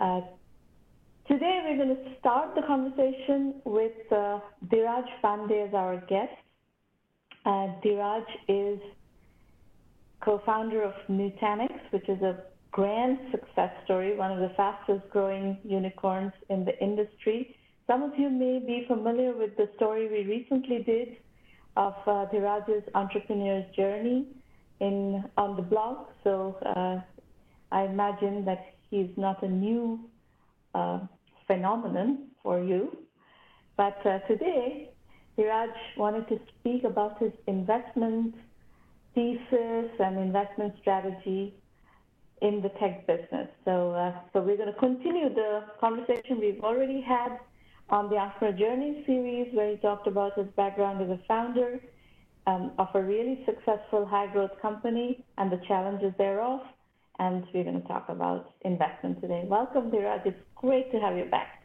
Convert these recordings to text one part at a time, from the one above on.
Uh, today we're going to start the conversation with uh, Dheeraj Pandey as our guest. Uh, Dheeraj is co-founder of Nutanix, which is a grand success story, one of the fastest growing unicorns in the industry. Some of you may be familiar with the story we recently did of uh, entrepreneur's journey in on the blog. So uh, I imagine that he's not a new uh, phenomenon for you. But uh, today, Dheeraj wanted to speak about his investment thesis and investment strategy in the tech business. So, uh, so we're going to continue the conversation we've already had on the Entrepreneur Journey series, where he talked about his background as a founder um, of a really successful high growth company and the challenges thereof. And we're going to talk about investment today. Welcome, Dheeraj. It's great to have you back.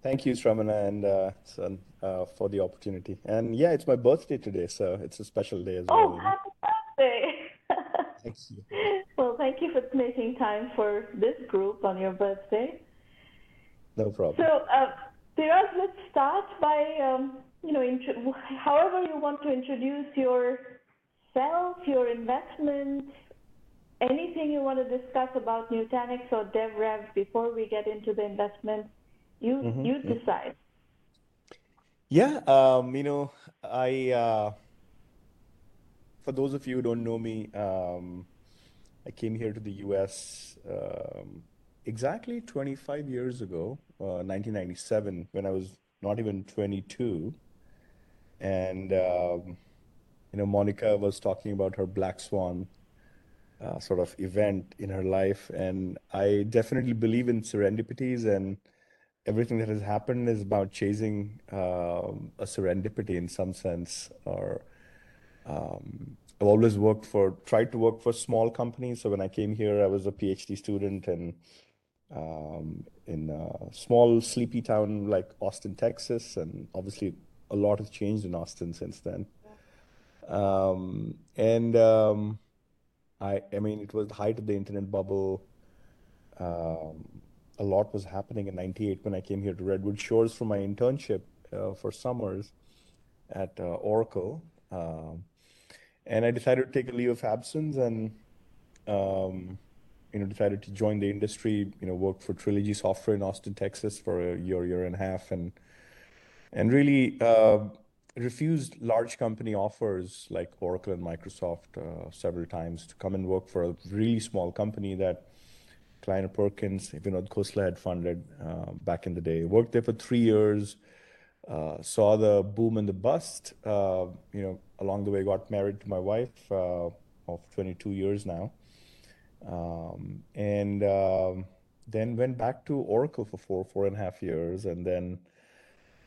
Thank you, Sramana, and uh, son, uh, for the opportunity. And yeah, it's my birthday today, so it's a special day as oh, well. Oh, happy birthday! Thank you. Well, thank you for making time for this group on your birthday. No problem. So, uh, let's start by, um, you know, however you want to introduce yourself, your investments, anything you want to discuss about Nutanix or DevRev before we get into the investment, you mm-hmm. you decide. Yeah, um, you know, I uh, for those of you who don't know me, um, I came here to the U.S. Um, exactly 25 years ago, uh, 1997, when I was not even 22, and um, you know, Monica was talking about her Black Swan uh, sort of event in her life. And I definitely believe in serendipities, and everything that has happened is about chasing um, a serendipity in some sense. Or um, I've always worked for, tried to work for small companies. So when I came here, I was a PhD student and um, in a small sleepy town like Austin, Texas, and obviously a lot has changed in Austin since then. Um, and um, I, I mean, it was the height of the internet bubble. Um, a lot was happening in '98 when I came here to Redwood Shores for my internship uh, for summers at uh, Oracle, um, and I decided to take a leave of absence and um, you know decided to join the industry. You know, worked for Trilogy Software in Austin, Texas, for a year, year and a half, and and really uh, refused large company offers like Oracle and Microsoft uh, several times to come and work for a really small company that Kleiner Perkins, Vinod Khosla had funded uh, back in the day. Worked there for three years, uh, saw the boom and the bust. Uh, you know, along the way, got married to my wife uh, of 22 years now, um, and um, then went back to Oracle for four, four and a half years, and then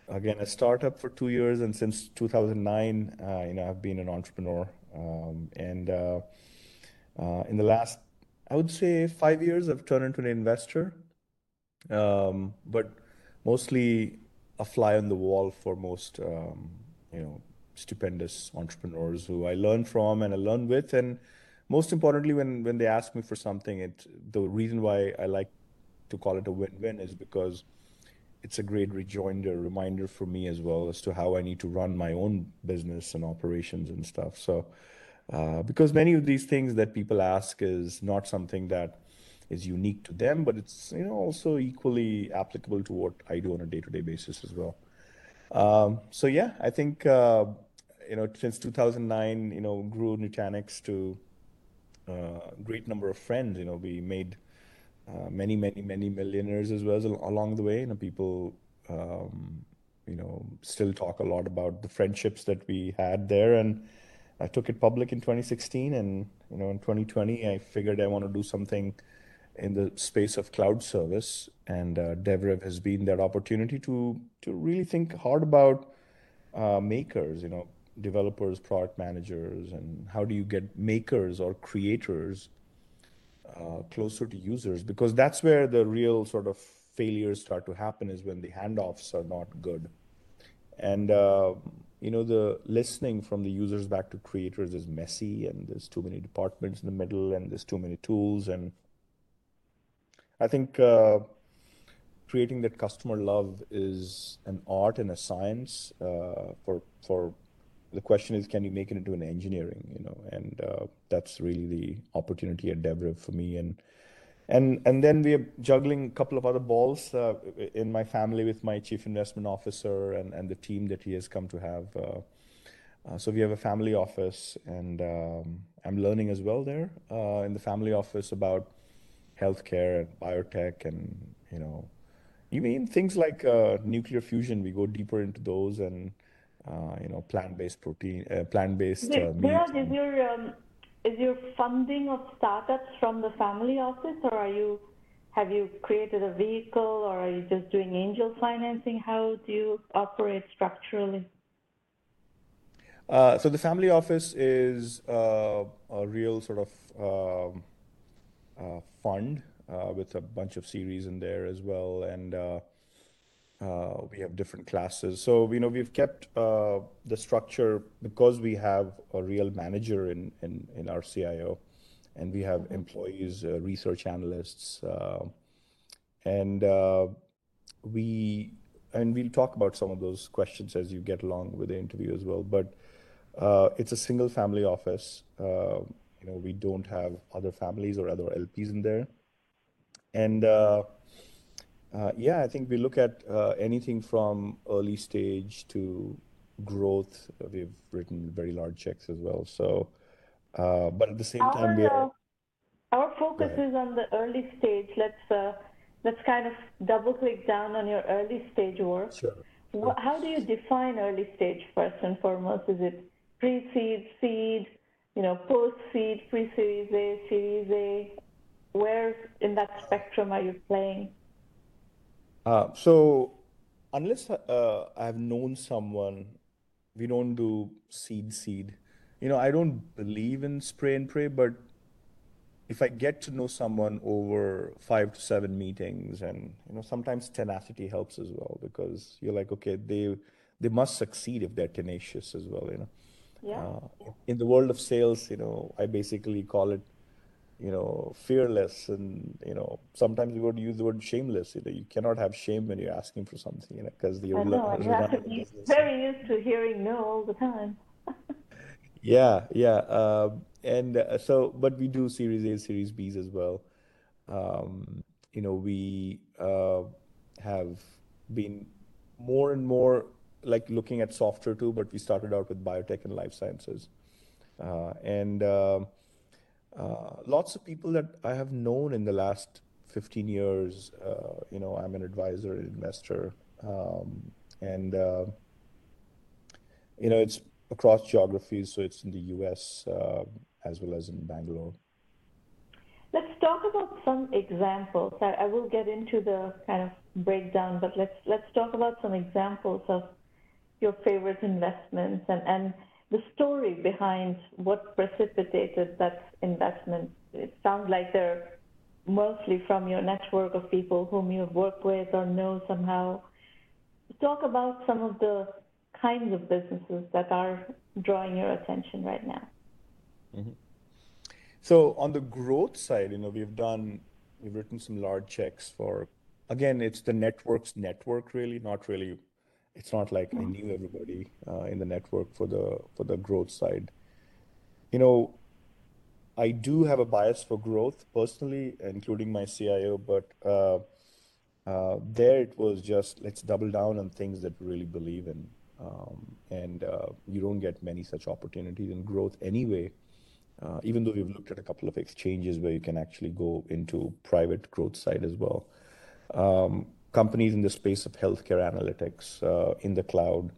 again a startup for two years, and since 2009, uh, you know, I've been an entrepreneur. Um, and uh, uh, in the last, I would say, five years, I've turned into an investor, um, but mostly a fly on the wall for most, um, you know, stupendous entrepreneurs who I learn from and I learn with, and most importantly, when when they ask me for something, it the reason why I like to call it a win-win is because it's a great rejoinder, reminder for me as well as to how I need to run my own business and operations and stuff. So, uh, because many of these things that people ask is not something that is unique to them, but it's you know also equally applicable to what I do on a day-to-day basis as well. Um, so yeah, I think uh, you know since 2009, you know grew Nutanix to a uh, great number of friends. You know we made uh, many, many, many millionaires as well along the way. You know, people, um, you know, still talk a lot about the friendships that we had there. And I took it public in 2016, and you know, in 2020, I figured I want to do something in the space of cloud service, and uh, DevRev has been that opportunity to to really think hard about uh, makers. You know, developers, product managers, and how do you get makers or creators uh, closer to users because that's where the real sort of failures start to happen is when the handoffs are not good and uh, you know the listening from the users back to creators is messy and there's too many departments in the middle and there's too many tools and I think uh, creating that customer love is an art and a science. Uh, for for the question is, can you make it into an engineering? You know, and uh, that's really the opportunity at DevRev for me. And and and then we are juggling a couple of other balls uh, in my family with my chief investment officer and and the team that he has come to have. Uh, uh, so we have a family office, and um, I'm learning as well there uh, in the family office about healthcare and biotech, and you know, even things like uh, nuclear fusion. We go deeper into those, and uh, you know, plant-based protein, uh, plant-based uh, meat. is your um, is your funding of startups from the family office, or are you have you created a vehicle, or are you just doing angel financing? How do you operate structurally? Uh, so the family office is uh, a real sort of um, uh, fund uh, with a bunch of series in there as well, and we have different classes. So you know we've kept the structure because we have a real manager in in, in our CIO, and we have employees, research analysts, and we and we'll talk about some of those questions as you get along with the interview as well. But uh, it's a single family office. Uh, you know, we don't have other families or other LPs in there. And uh, uh, yeah, I think we look at uh, anything from early stage to growth. We've written very large checks as well. So, uh, but at the same time, our, we are. Our focus is on the early stage. Let's let's kind of double click down on your early stage work. Sure. How do you define early stage first and foremost? Is it pre-seed, seed, you know, post-seed, pre-series A, series A? Where in that spectrum are you playing? Uh, so unless uh, I've known someone, we don't do seed seed. You know, I don't believe in spray and pray, but if I get to know someone over five to seven meetings, and you know, sometimes tenacity helps as well because you're like, okay, they they must succeed if they're tenacious as well. You know. Yeah. Uh, in the world of sales, you know, I basically call it, you know, fearless, and you know, sometimes we would use the word shameless. You know, you cannot have shame when you're asking for something, you know, because you're I know, exactly. very used to hearing no all the time. yeah, yeah, uh, and uh, so, but we do Series A, Series Bs as well. Um, you know, we uh, have been more and more like looking at software too, but we started out with biotech and life sciences. Uh, and uh, lots of people that I have known in the last 15 years, uh, you know, I'm an advisor, an investor, um, and uh, you know, it's across geographies, so it's in the U.S. Uh, as well as in Bangalore. Let's talk about some examples. I, I will get into the kind of breakdown, but let's let's talk about some examples of your favorite investments and, and the story behind what precipitated that investment. It sounds like they're mostly from your network of people whom you've worked with or know somehow. Talk about some of the kinds of businesses that are drawing your attention right now. Mm-hmm. So on the growth side, you know, we've done, we've written some large checks for, again, it's the network's network really, not really it's not like I knew everybody uh, in the network for the for the growth side. You know, I do have a bias for growth personally, including my CIO, but uh, uh, there it was just let's double down on things that we really believe in, um, and uh, you don't get many such opportunities in growth anyway. Uh, even though we've looked at a couple of exchanges where you can actually go into private growth side as well. Um, companies in the space of healthcare analytics uh, in the cloud,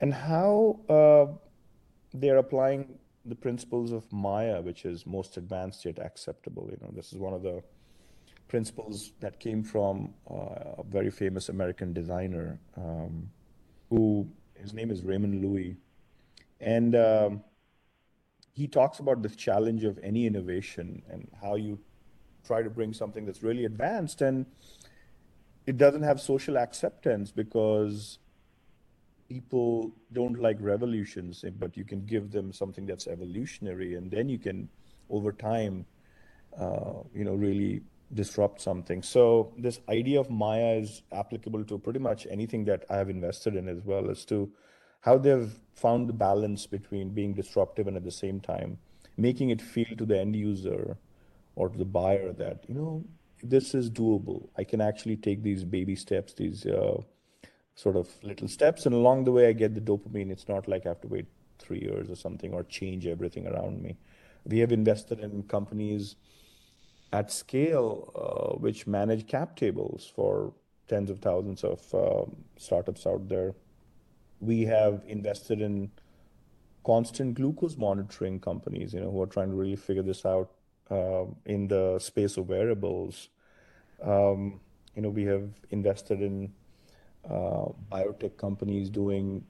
and how uh, they're applying the principles of Maya, which is most advanced yet acceptable. You know, this is one of the principles that came from uh, a very famous American designer um, who his name is Raymond Loewy, and um, he talks about the challenge of any innovation and how you try to bring something that's really advanced and it doesn't have social acceptance because people don't like revolutions, but you can give them something that's evolutionary, and then you can, over time, uh, you know, really disrupt something. So this idea of Maya is applicable to pretty much anything that I have invested in as well as to how they've found the balance between being disruptive and at the same time making it feel to the end user or to the buyer that, you know, this is doable. I can actually take these baby steps, these uh, sort of little steps, and along the way I get the dopamine. It's not like I have to wait three years or something or change everything around me. We have invested in companies at scale uh, which manage cap tables for tens of thousands of um, startups out there. We have invested in constant glucose monitoring companies, you know, who are trying to really figure this out um, in the space of wearables. Um, you know, we have invested in uh, biotech companies doing,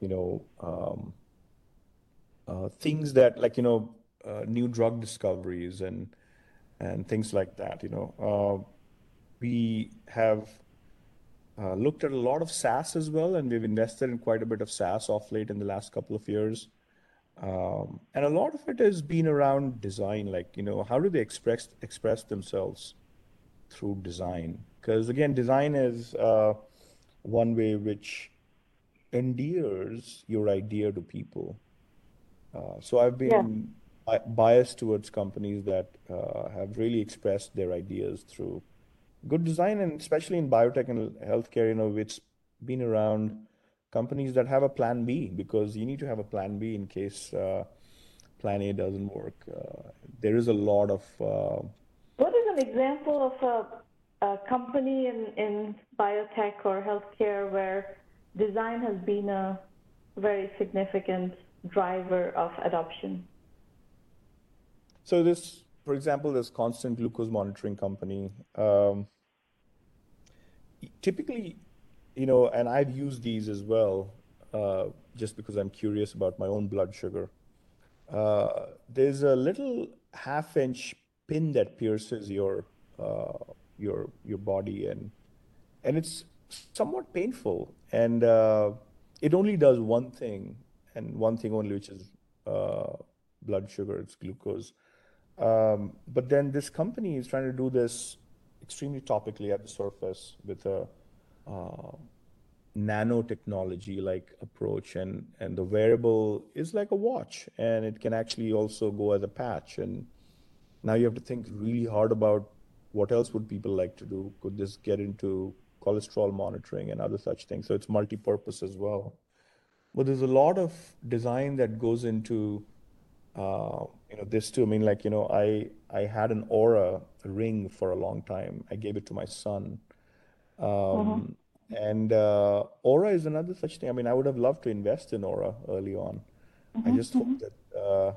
you know, um, uh, things that like, you know, uh, new drug discoveries and and things like that. You know, uh, we have uh, looked at a lot of SaaS as well, and we've invested in quite a bit of SaaS off late in the last couple of years. Um, and a lot of it has been around design, like you know, how do they express express themselves through design? Because again, design is uh, one way which endears your idea to people. Uh, so I've been yeah biased towards companies that uh, have really expressed their ideas through good design, and especially in biotech and healthcare, you know, it's been around companies that have a plan B because you need to have a plan B in case uh, plan A doesn't work. Uh, there is a lot of. Uh, what is an example of a, a company in, in biotech or healthcare where design has been a very significant driver of adoption? So this, for example, this constant glucose monitoring company, um, typically, you know, and I've used these as well, uh, just because I'm curious about my own blood sugar. Uh, there's a little half-inch pin that pierces your uh, your your body, and and it's somewhat painful, and uh, it only does one thing, and one thing only, which is uh, blood sugar. It's glucose. Um, but then this company is trying to do this extremely topically at the surface with a uh, nanotechnology like approach and and the wearable is like a watch and it can actually also go as a patch. And now you have to think really hard about what else would people like to do. Could this get into cholesterol monitoring and other such things? So it's multi-purpose as well. But there's a lot of design that goes into uh, you know this too. I mean like you know i i had an Oura ring for a long time. I gave it to my son um, mm-hmm. and uh, Oura is another such thing i mean i would have loved to invest in Oura early on mm-hmm. i just hope mm-hmm. that uh,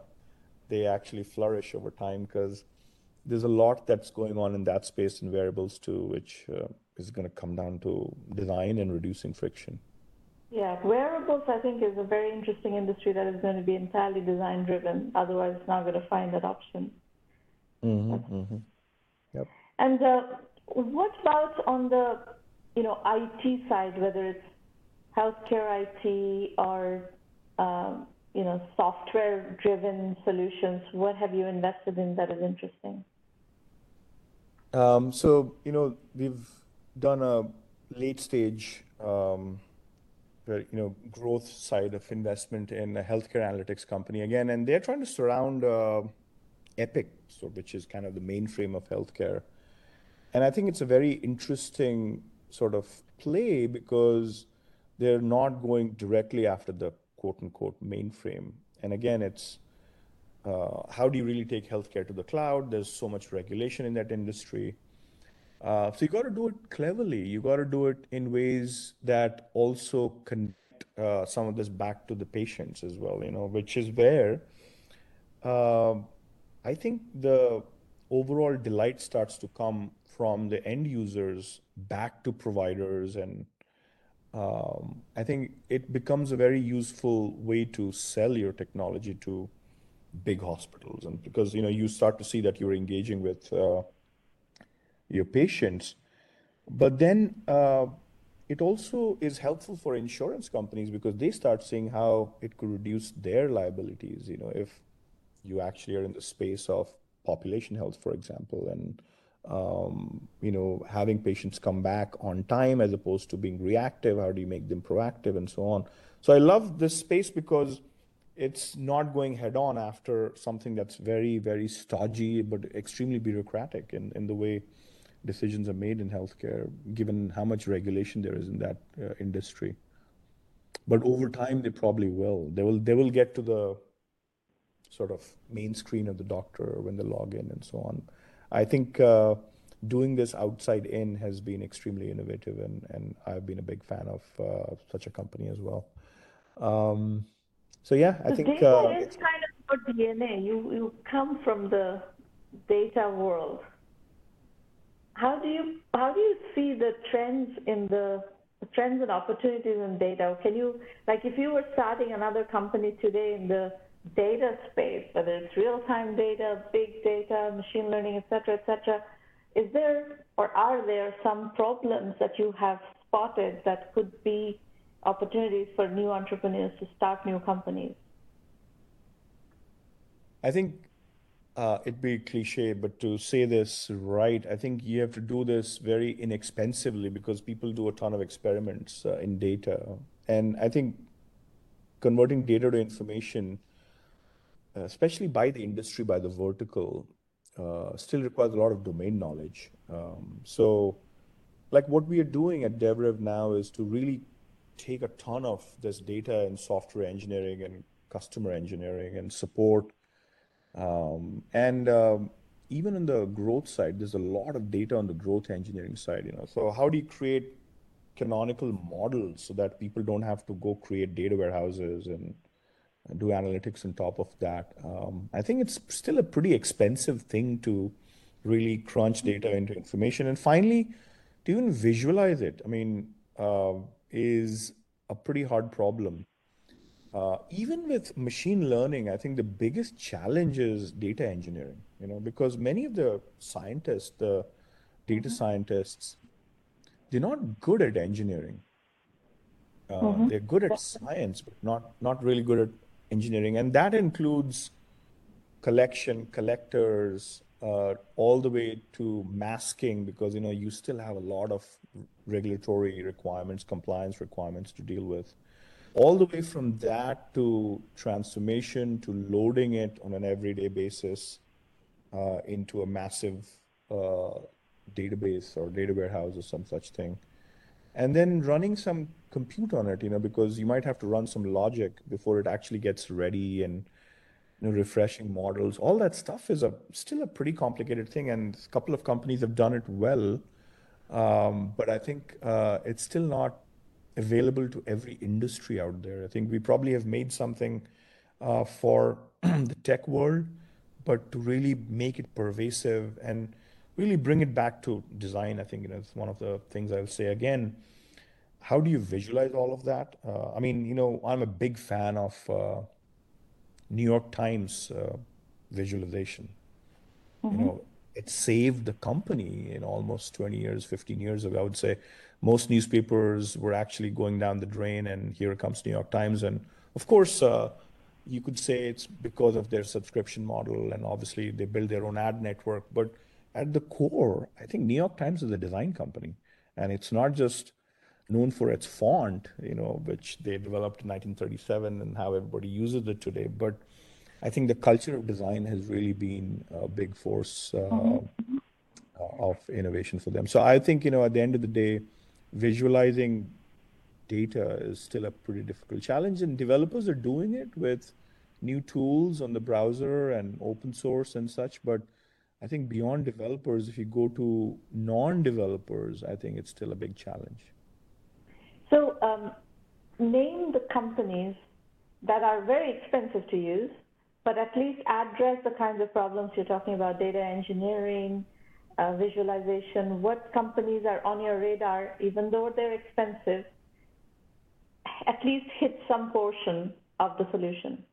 they actually flourish over time because there's a lot that's going on in that space in wearables too which uh, is going to come down to design and reducing friction yeah, wearables, I think, is a very interesting industry that is going to be entirely design driven. Otherwise, it's not going to find that option. Mm-hmm, mm-hmm. Yep. And uh, what about on the, you know, IT side, whether it's healthcare IT or, um, you know, software driven solutions? What have you invested in that is interesting? Um, so, you know, we've done a late stage um, you know growth side of investment in a healthcare analytics company again, and they're trying to surround uh, Epic, so which is kind of the mainframe of healthcare. And I think it's a very interesting sort of play because they're not going directly after the quote unquote mainframe. And again, it's uh, how do you really take healthcare to the cloud? There's so much regulation in that industry. Uh, so you got to do it cleverly. You got to do it in ways that also connect uh, some of this back to the patients as well. You know, which is where uh, I think the overall delight starts to come from the end users back to providers and um, I think it becomes a very useful way to sell your technology to big hospitals and because you know you start to see that you're engaging with uh, your patients. But then uh, it also is helpful for insurance companies because they start seeing how it could reduce their liabilities. You know, if you actually are in the space of population health, for example, and you know, having patients come back on time as opposed to being reactive? How do you make them proactive and so on? So I love this space because it's not going head on after something that's very, very stodgy but extremely bureaucratic in, in the way decisions are made in healthcare, given how much regulation there is in that uh, industry. But over time, they probably will. They will. They will get to the sort of main screen of the doctor when they log in and so on. I think uh, doing this outside in has been extremely innovative, and, and I've been a big fan of uh, such a company as well. Um, so yeah, I so think data uh, is kind of your DNA. You you come from the data world. How do you how do you see the trends in the trends and opportunities in data? Can you like if you were starting another company today in the data space, whether it's real-time data, big data, machine learning, et cetera, et cetera, is there or are there some problems that you have spotted that could be opportunities for new entrepreneurs to start new companies? I think uh, it'd be cliche, but to say this right, I think you have to do this very inexpensively because people do a ton of experiments uh, in data. And I think converting data to information especially by the industry, by the vertical, uh, still requires a lot of domain knowledge. Um, so, like what we are doing at DevRev now is to really take a ton of this data and software engineering and customer engineering and support. Um, and um, even on the growth side, there's a lot of data on the growth engineering side. You know, so how do you create canonical models so that people don't have to go create data warehouses and do analytics on top of that. Um, I think it's still a pretty expensive thing to really crunch data into information. And finally, to even visualize it, I mean, uh, is a pretty hard problem. Uh, even with machine learning, I think the biggest challenge is data engineering, you know, because many of the scientists, the data mm-hmm. scientists, they're not good at engineering. Uh, mm-hmm. They're good at science, but not not really good at engineering, and that includes collection, collectors, uh, all the way to masking, because you know you still have a lot of regulatory requirements, compliance requirements to deal with. All the way from that to transformation to loading it on an everyday basis uh, into a massive uh, database or data warehouse or some such thing and then running some compute on it, you know, because you might have to run some logic before it actually gets ready and you know, refreshing models. All that stuff is a still a pretty complicated thing, and a couple of companies have done it well, um, but I think uh, it's still not available to every industry out there. I think we probably have made something uh, for the tech world, but to really make it pervasive and really bring it back to design. I think you know it's one of the things I'll say again. How do you visualize all of that? Uh, I mean, you know, I'm a big fan of uh, New York Times uh, visualization. Mm-hmm. You know, it saved the company in almost 20 years, 15 years ago. I would say most newspapers were actually going down the drain, and here comes New York Times. And of course, uh, you could say it's because of their subscription model, and obviously they build their own ad network. But at the core, I think New York Times is a design company, and it's not just known for its font, you know, which they developed in 1937 and how everybody uses it today. But I think the culture of design has really been a big force uh, mm-hmm. of innovation for them. So I think, you know, at the end of the day, visualizing data is still a pretty difficult challenge, and developers are doing it with new tools on the browser and open source and such. But I think beyond developers, if you go to non-developers, I think it's still a big challenge. So, um, name the companies that are very expensive to use, but at least address the kinds of problems you're talking about: data engineering, uh, visualization. What companies are on your radar, even though they're expensive? At least hit some portion of the solution.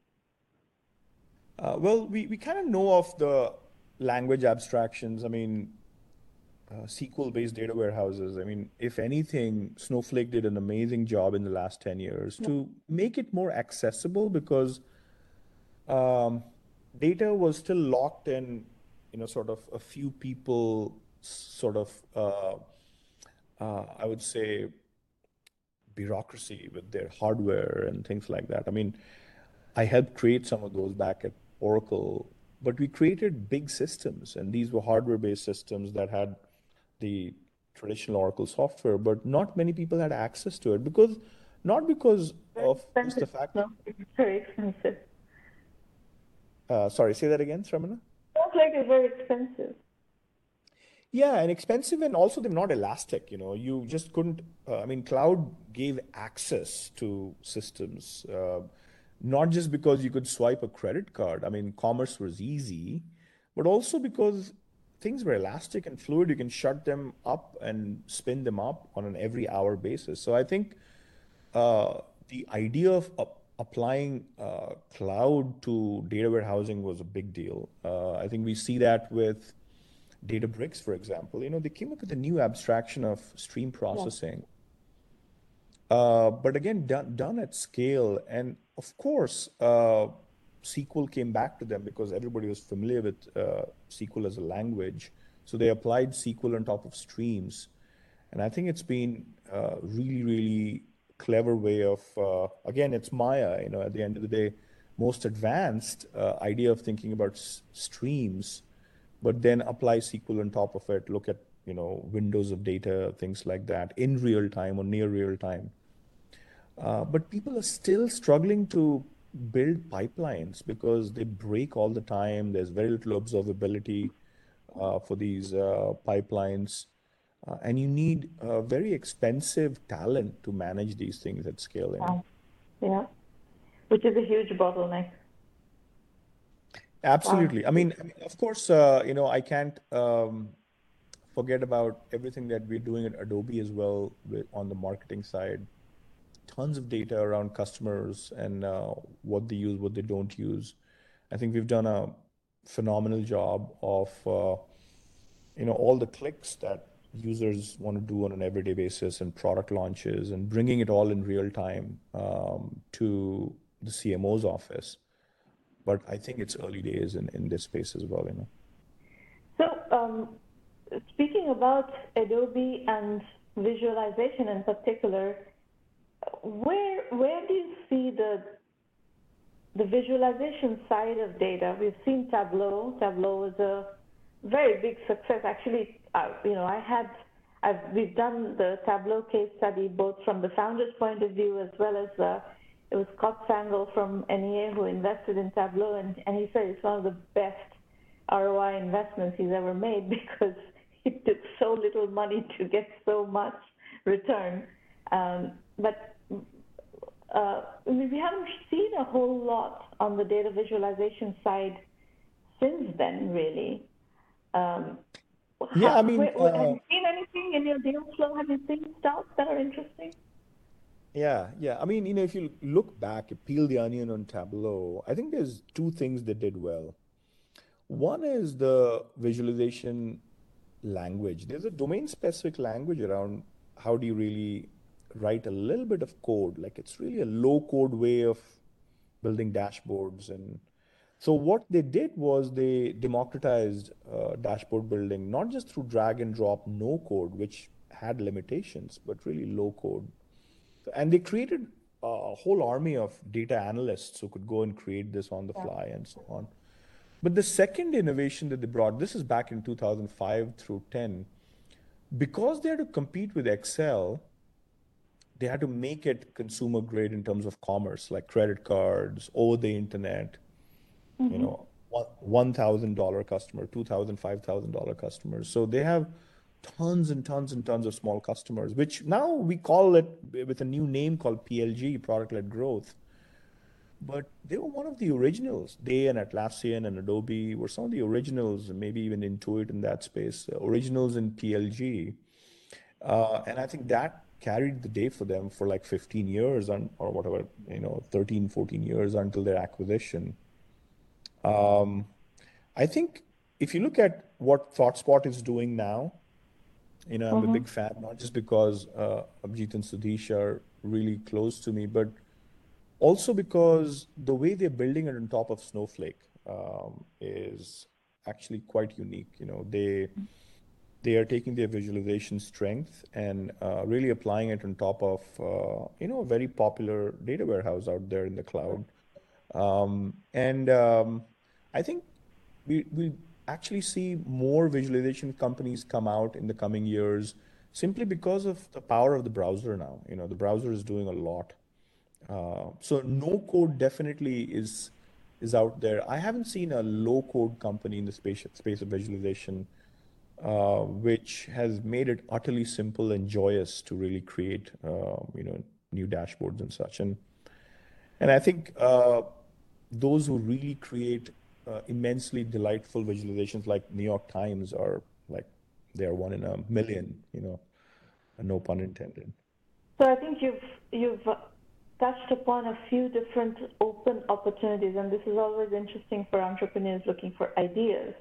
Uh, well, we, we kind of know of the language abstractions. I mean, uh, SQL-based data warehouses. I mean, if anything, Snowflake did an amazing job in the last 10 years yeah. to make it more accessible because um, data was still locked in, you know, sort of a few people sort of, uh, uh, I would say, bureaucracy with their hardware and things like that. I mean, I helped create some of those back at Oracle, but we created big systems, and these were hardware-based systems that had the traditional Oracle software, but not many people had access to it because not because very of just the fact. No, it's very expensive. Uh, sorry, say that again, Sramana. Sounds like it's very expensive. Yeah, and expensive, and also they're not elastic. You know, you just couldn't. Uh, I mean, cloud gave access to systems, uh, not just because you could swipe a credit card. I mean, commerce was easy, but also because things were elastic and fluid. You can shut them up and spin them up on an every hour basis. So I think uh, the idea of applying uh, cloud to data warehousing was a big deal. Uh, I think we see that with Databricks, for example. You know, they came up with a new abstraction of stream processing. Yeah. Uh, but again, done, done at scale. And of course, uh, SQL came back to them because everybody was familiar with uh, SQL as a language. So they applied SQL on top of streams. And I think it's been uh, really, really clever way of, uh, again, it's Maya, you know, at the end of the day, most advanced uh, idea of thinking about s- streams, but then apply SQL on top of it, look at, you know, windows of data, things like that in real time or near real time. Uh, but people are still struggling to build pipelines because they break all the time. There's very little observability uh, for these uh, pipelines. Uh, and you need a very expensive talent to manage these things at scale. Yeah. yeah. Which is a huge bottleneck. Absolutely. I mean, I mean, of course, uh, you know, I can't um, forget about everything that we're doing at Adobe as well with, on the marketing side. Tons of data around customers and uh, what they use, what they don't use. I think we've done a phenomenal job of, uh, you know, all the clicks that users want to do on an everyday basis and product launches and bringing it all in real time um, to the CMO's office. But I think it's early days in, in this space as well, you know. So um, speaking about Adobe and visualization in particular, where where do you see the the visualization side of data? We've seen Tableau. Tableau was a very big success. Actually, uh, you know, I had, I've, we've done the Tableau case study both from the founder's point of view as well as uh, it was Scott Sandell from NEA who invested in Tableau, and, and he said it's one of the best ROI investments he's ever made because it took so little money to get so much return. Um, but uh, we haven't seen a whole lot on the data visualization side since then, really. Um, yeah, I mean, wait, wait, uh, have you seen anything in your deal flow? Have you seen stuff that are interesting? Yeah, yeah. I mean, you know, if you look back, peel the onion on Tableau, I think there's two things they did well. One is the visualization language. There's a domain specific language around how do you really write a little bit of code. Like it's really a low code way of building dashboards and so what they did was they democratized uh, dashboard building, not just through drag and drop no code, which had limitations, but really low code. And they created a whole army of data analysts who could go and create this on the yeah. fly and so on. But the second innovation that they brought, this is back in 2005 through 10, because they had to compete with Excel, they had to make it consumer grade in terms of commerce, like credit cards, over the internet, mm-hmm. you know, one thousand dollar customer, two thousand, five thousand dollar customers. So they have tons and tons and tons of small customers, which now we call it with a new name called PLG, product led growth. But they were one of the originals. They and Atlassian and Adobe were some of the originals, and maybe even Intuit in that space, originals in PLG. Uh, and I think that carried the day for them for like 15 years on, or whatever, you know, 13, 14 years until their acquisition. Um, I think if you look at what ThoughtSpot is doing now, you know, I'm mm-hmm. a big fan, not just because uh, Abhijit and Sudheesh are really close to me, but also because the way they're building it on top of Snowflake um, is actually quite unique. You know, they they are taking their visualization strength and uh, really applying it on top of uh, you know a very popular data warehouse out there in the cloud. Um, and um, I think we we actually see more visualization companies come out in the coming years simply because of the power of the browser now. You know, the browser is doing a lot. Uh, so no code definitely is is out there. I haven't seen a low code company in the space space of visualization uh, which has made it utterly simple and joyous to really create, uh, you know, new dashboards and such. And and I think uh, those who really create uh, immensely delightful visualizations, like New York Times, are like they're one in a million. You know, no pun intended. So I think you've you've touched upon a few different open opportunities, and this is always interesting for entrepreneurs looking for ideas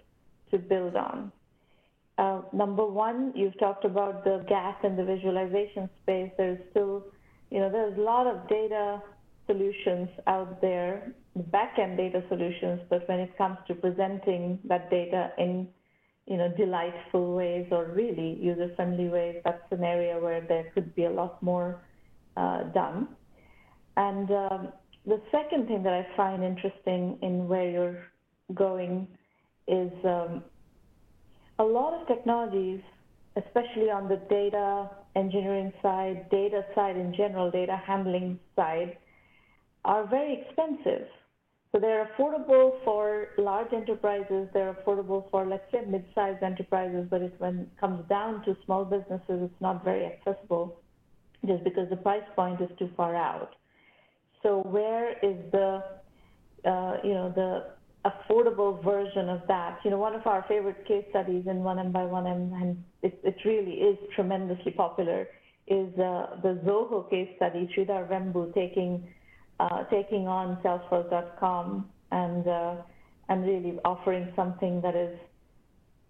to build on. Number one, you've talked about the gap in the visualization space. There's still, you know, there's a lot of data solutions out there, back-end data solutions, but when it comes to presenting that data in, you know, delightful ways or really user-friendly ways, that's an area where there could be a lot more uh, done. And um, the second thing that I find interesting in where you're going is um, a lot of technologies, especially on the data engineering side, data side in general, data handling side, are very expensive. So they're affordable for large enterprises, they're affordable for, let's say, mid-sized enterprises, but when it comes down to small businesses, it's not very accessible just because the price point is too far out. So where is the, uh, you know, the affordable version of that. You know, one of our favorite case studies in 1M by 1M, and it, it really is tremendously popular, is uh, the Zoho case study, Sridhar Vembu taking, uh, taking on Salesforce.com and, uh, and really offering something that is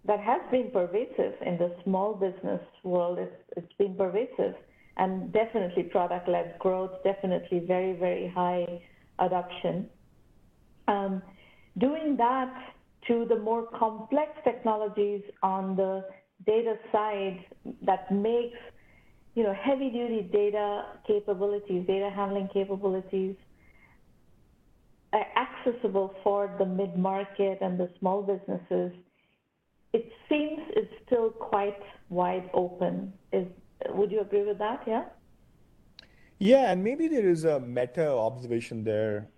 that has been pervasive in the small business world. It's, it's been pervasive and definitely product-led growth, definitely very, very high adoption. Um, doing that to the more complex technologies on the data side that makes you know heavy duty data capabilities data handling capabilities uh, accessible for the mid market and the small businesses it seems it's still quite wide open. Is would you agree with that? Yeah? Yeah and maybe there is a meta observation there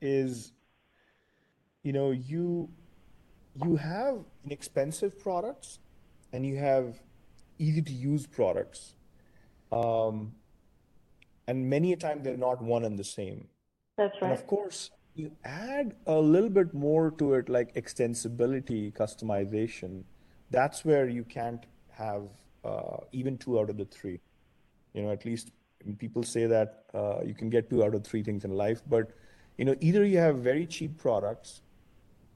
is you know you you have inexpensive products and you have easy to use products um, and many a time they're not one and the same. That's right and of course you add a little bit more to it like extensibility customization. That's where you can't have uh, even two out of the three. You know at least people say that uh, you can get two out of three things in life but you know either you have very cheap products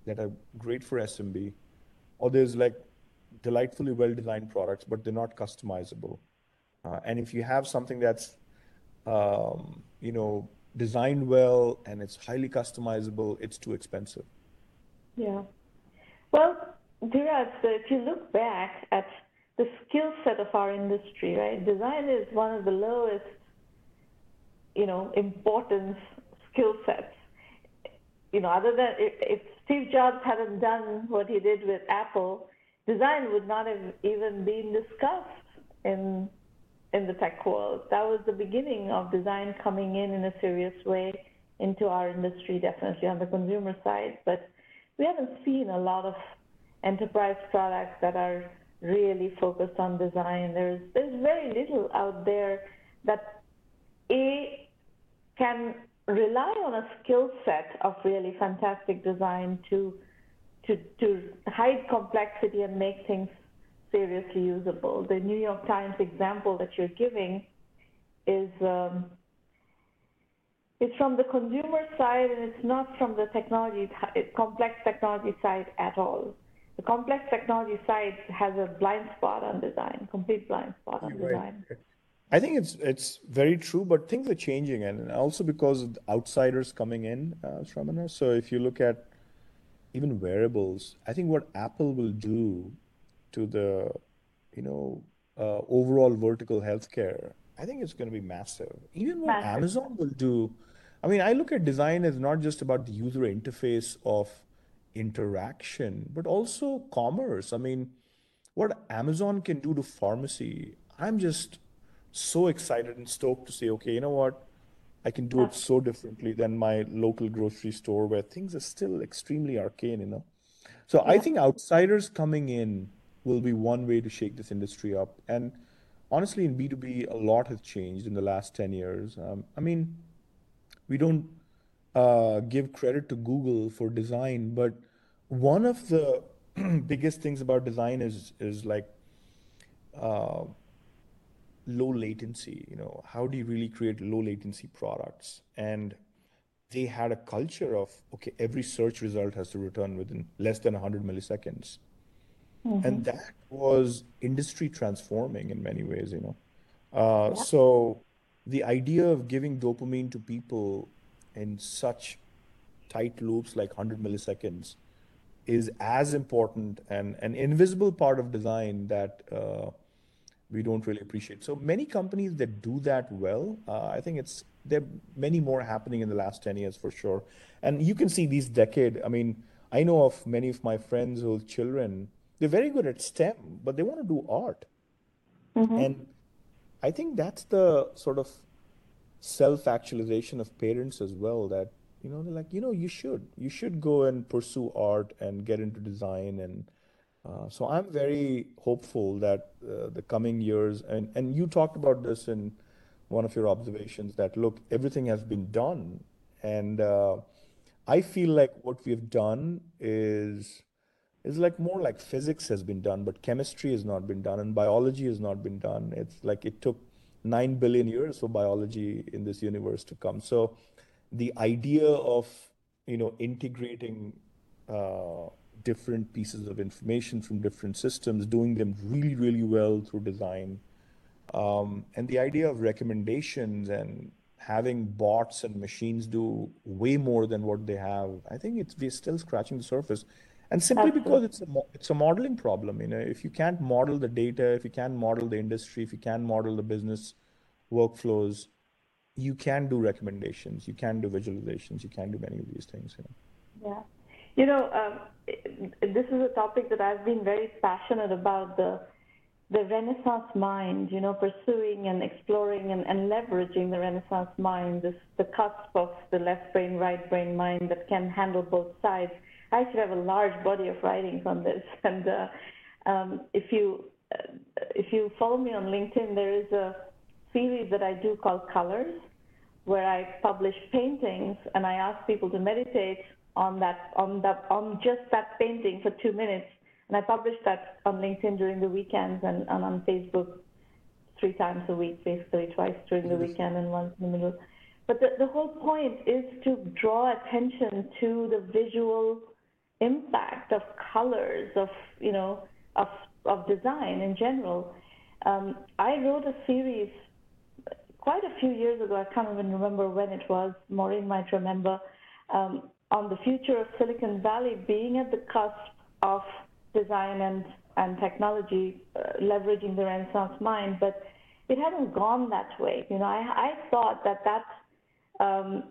that are great for SMB, or there's like delightfully well-designed products, but they're not customizable. Uh, and if you have something that's, um, you know, designed well and it's highly customizable, it's too expensive. Yeah. Well, Dheeraj, if you look back at the skill set of our industry, right, design is one of the lowest, you know, importance skill sets. You know, other than if, if Steve Jobs hadn't done what he did with Apple, design would not have even been discussed in in the tech world. That was the beginning of design coming in in a serious way into our industry, definitely on the consumer side. But we haven't seen a lot of enterprise products that are really focused on design. There's there's very little out there that a can rely on a skill set of really fantastic design to to to hide complexity and make things seriously usable. The New York Times example that you're giving is um, it's from the consumer side and it's not from the technology complex technology side at all. The complex technology side has a blind spot on design, complete blind spot on design. I think it's it's very true, but things are changing, and also because of outsiders coming in, uh, Sramana. So if you look at even wearables, I think what Apple will do to the, you know, uh, overall vertical healthcare, I think it's going to be massive. Even what Massive. Amazon will do, I mean, I look at design as not just about the user interface of interaction, but also commerce. I mean, what Amazon can do to pharmacy, I'm just so excited and stoked to say, okay, you know what? I can do Yeah. it so differently than my local grocery store where things are still extremely arcane, you know? So I think outsiders coming in will be one way to shake this industry up. And honestly, in B2B, a lot has changed in the last 10 years. Um, I mean, we don't uh, give credit to Google for design, but one of the biggest things about design is is like uh, low latency. You know, how do you really create low latency products? And they had a culture of, okay, every search result has to return within less than 100 milliseconds. And that was industry transforming in many ways, you know. Uh, Yeah. so the idea of giving dopamine to people in such tight loops like 100 milliseconds is as important and an invisible part of design that uh, we don't really appreciate. So many companies that do that well, uh, I think it's there are many more happening in the last 10 years for sure. And you can see these decade. I mean, I know of many of my friends whose children, they're very good at STEM, but they want to do art. Mm-hmm. And I think that's the sort of self-actualization of parents as well that you know they're like you know you should you should go and pursue art and get into design and so I'm very hopeful that uh, the coming years and and you talked about this in one of your observations that look everything has been done and uh, I feel like what we've done is is like more like physics has been done, but chemistry has not been done, and biology has not been done. It's like it took nine billion years for biology in this universe to come. So the idea of, you know, integrating uh, different pieces of information from different systems, doing them really, really well through design, um, and the idea of recommendations and having bots and machines do way more than what they have, I think it's we're still scratching the surface. And simply because it's a it's a modeling problem, you know, if you can't model the data, if you can't model the industry, if you can't model the business workflows, you can do recommendations, you can do visualizations, you can do many of these things, you know. Yeah. You know, um, this is a topic that I've been very passionate about the the Renaissance mind, you know, pursuing and exploring and, and leveraging the Renaissance mind, this the cusp of the left brain, right brain mind that can handle both sides. I actually have a large body of writings on this, and uh, um, if you uh, if you follow me on LinkedIn, there is a series that I do called Colors, where I publish paintings and I ask people to meditate on that on that on just that painting for two minutes. And I publish that on LinkedIn during the weekends and, and on Facebook three times a week, basically twice during the weekend and once in the middle. But the, the whole point is to draw attention to the visual impact of colors, of you know, of of design in general. Um, I wrote a series quite a few years ago. I can't even remember when it was. Maureen might remember um, on the future of Silicon Valley being at the cusp of design and and technology, uh, leveraging the Renaissance mind, but it hadn't gone that way. You know, I I thought that that um,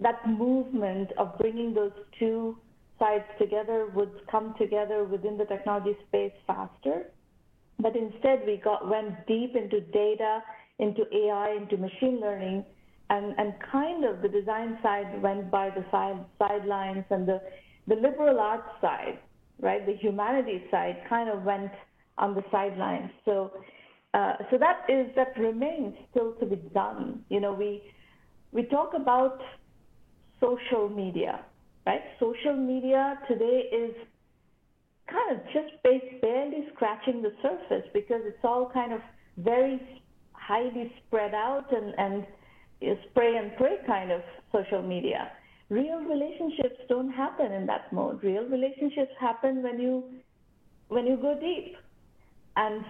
that movement of bringing those two sides together would come together within the technology space faster. But instead, we got went deep into data, into AI, into machine learning, and, and kind of the design side went by the side sidelines, and the the liberal arts side, right, the humanities side, kind of went on the sidelines. So, uh, so that is that remains still to be done. You know, we we talk about social media, right? Social media today is kind of just barely scratching the surface because it's all kind of very highly spread out and, and spray and pray kind of social media. Real relationships don't happen in that mode. Real relationships happen when you when you go deep. And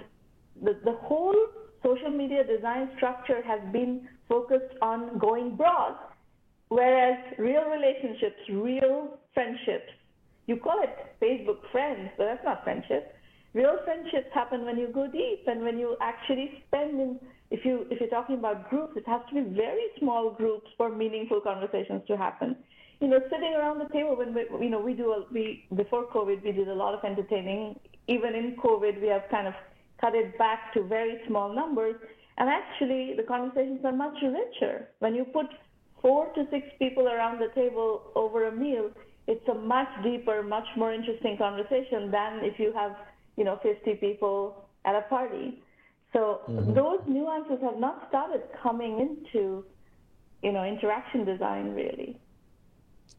the, the whole social media design structure has been focused on going broad, whereas real relationships, real friendships, you call it Facebook friends, but that's not friendship. real friendships happen when you go deep and when you actually spend in if you if you're talking about groups it has to be very small groups for meaningful conversations to happen. You know sitting around the table when we you know we do a, we before covid we did a lot of entertaining. Even in covid we have kind of cut it back to very small numbers. And actually the conversations are much richer. When you put four to six people around the table over a meal it's a much deeper much more interesting conversation than if you have you know 50 people at a party so mm-hmm. those nuances have not started coming into you know interaction design really.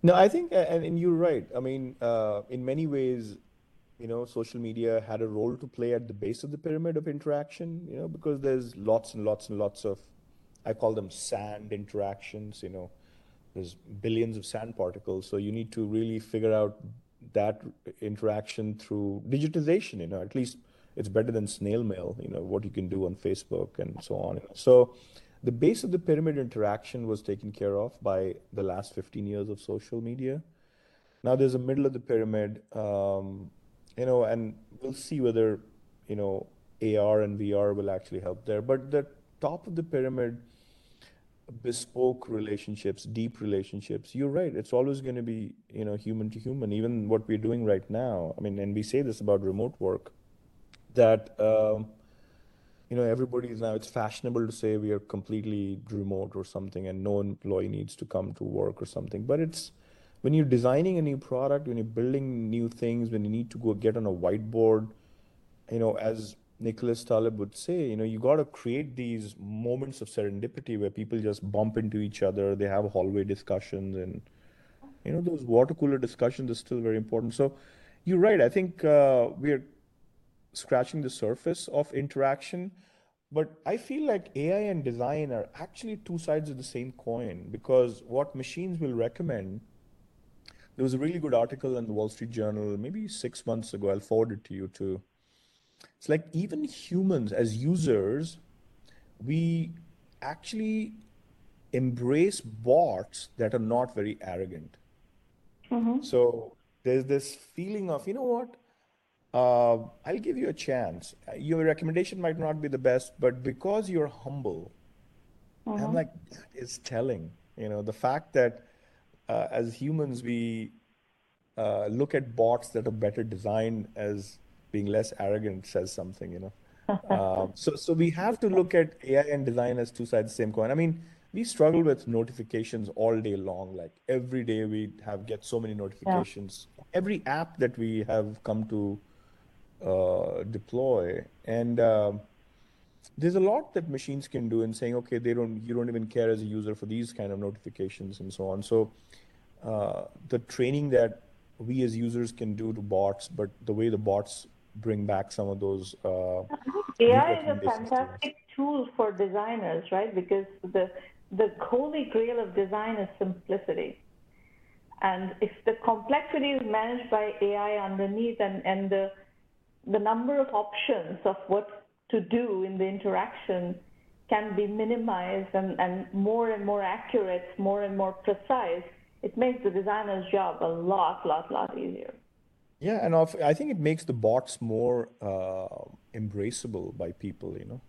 No i think and, and you're right. I mean uh, in many ways you know social media had a role to play at the base of the pyramid of interaction you know because there's lots and lots and lots of i call them sand interactions you know. There's billions of sand particles so you need to really figure out that interaction through digitization you know at least it's better than snail mail you know what you can do on facebook and so on so the base of the pyramid interaction was taken care of by the last 15 years of social media now there's a middle of the pyramid um, you know and we'll see whether you know ar and vr will actually help there but the top of the pyramid bespoke relationships, deep relationships. You're right. It's always going to be, you know, human to human. Even what we're doing right now. I mean, and we say this about remote work, that um, you know everybody is now. It's fashionable to say we are completely remote or something, and no employee needs to come to work or something. But it's when you're designing a new product, when you're building new things, when you need to go get on a whiteboard, you know, as Nicholas Taleb would say, you know, you got to create these moments of serendipity where people just bump into each other, they have hallway discussions, and you know, those water cooler discussions are still very important. So, you're right. I think uh, we're scratching the surface of interaction, but I feel like AI and design are actually two sides of the same coin because what machines will recommend. There was a really good article in the Wall Street Journal maybe six months ago. I'll forward it to you too it's like even humans as users, we actually embrace bots that are not very arrogant. Mm-hmm. So there's this feeling of, you know what? Uh, I'll give you a chance. Your recommendation might not be the best, but because you're humble, mm-hmm. I'm like, that is telling. You know, the fact that uh, as humans, we uh, look at bots that are better designed as being less arrogant says something, you know. um, so, so we have to look at AI and design as two sides of the same coin. I mean, we struggle with notifications all day long. Like every day, we have get so many notifications. Yeah. Every app that we have come to uh, deploy, and uh, there's a lot that machines can do in saying, okay, they don't, you don't even care as a user for these kind of notifications and so on. So, uh, the training that we as users can do to bots, but the way the bots bring back some of those. Uh, AI is a fantastic tool for designers, right? Because the the holy grail of design is simplicity. And if the complexity is managed by AI underneath and, and the, the number of options of what to do in the interaction can be minimized and, and more and more accurate, more and more precise, it makes the designer's job a lot, lot, lot easier. Yeah, and I think it makes the bots more uh, embraceable by people, you know.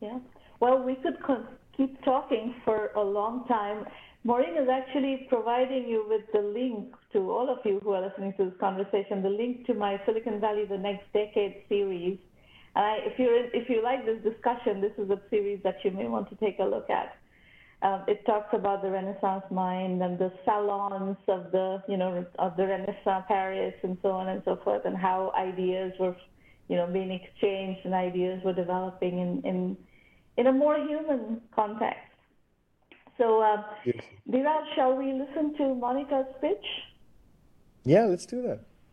Yeah. Well, we could keep talking for a long time. Maureen is actually providing you with the link to all of you who are listening to this conversation, the link to my Silicon Valley the Next Decade series. And I, if you if you like this discussion, this is a series that you may want to take a look at. Um, it talks about the Renaissance mind and the salons of the, you know, of the Renaissance Paris and so on and so forth, and how ideas were, you know, being exchanged and ideas were developing in in, in a more human context. So, uh, yes. Shall we listen to Monica's pitch? Yeah, let's do that.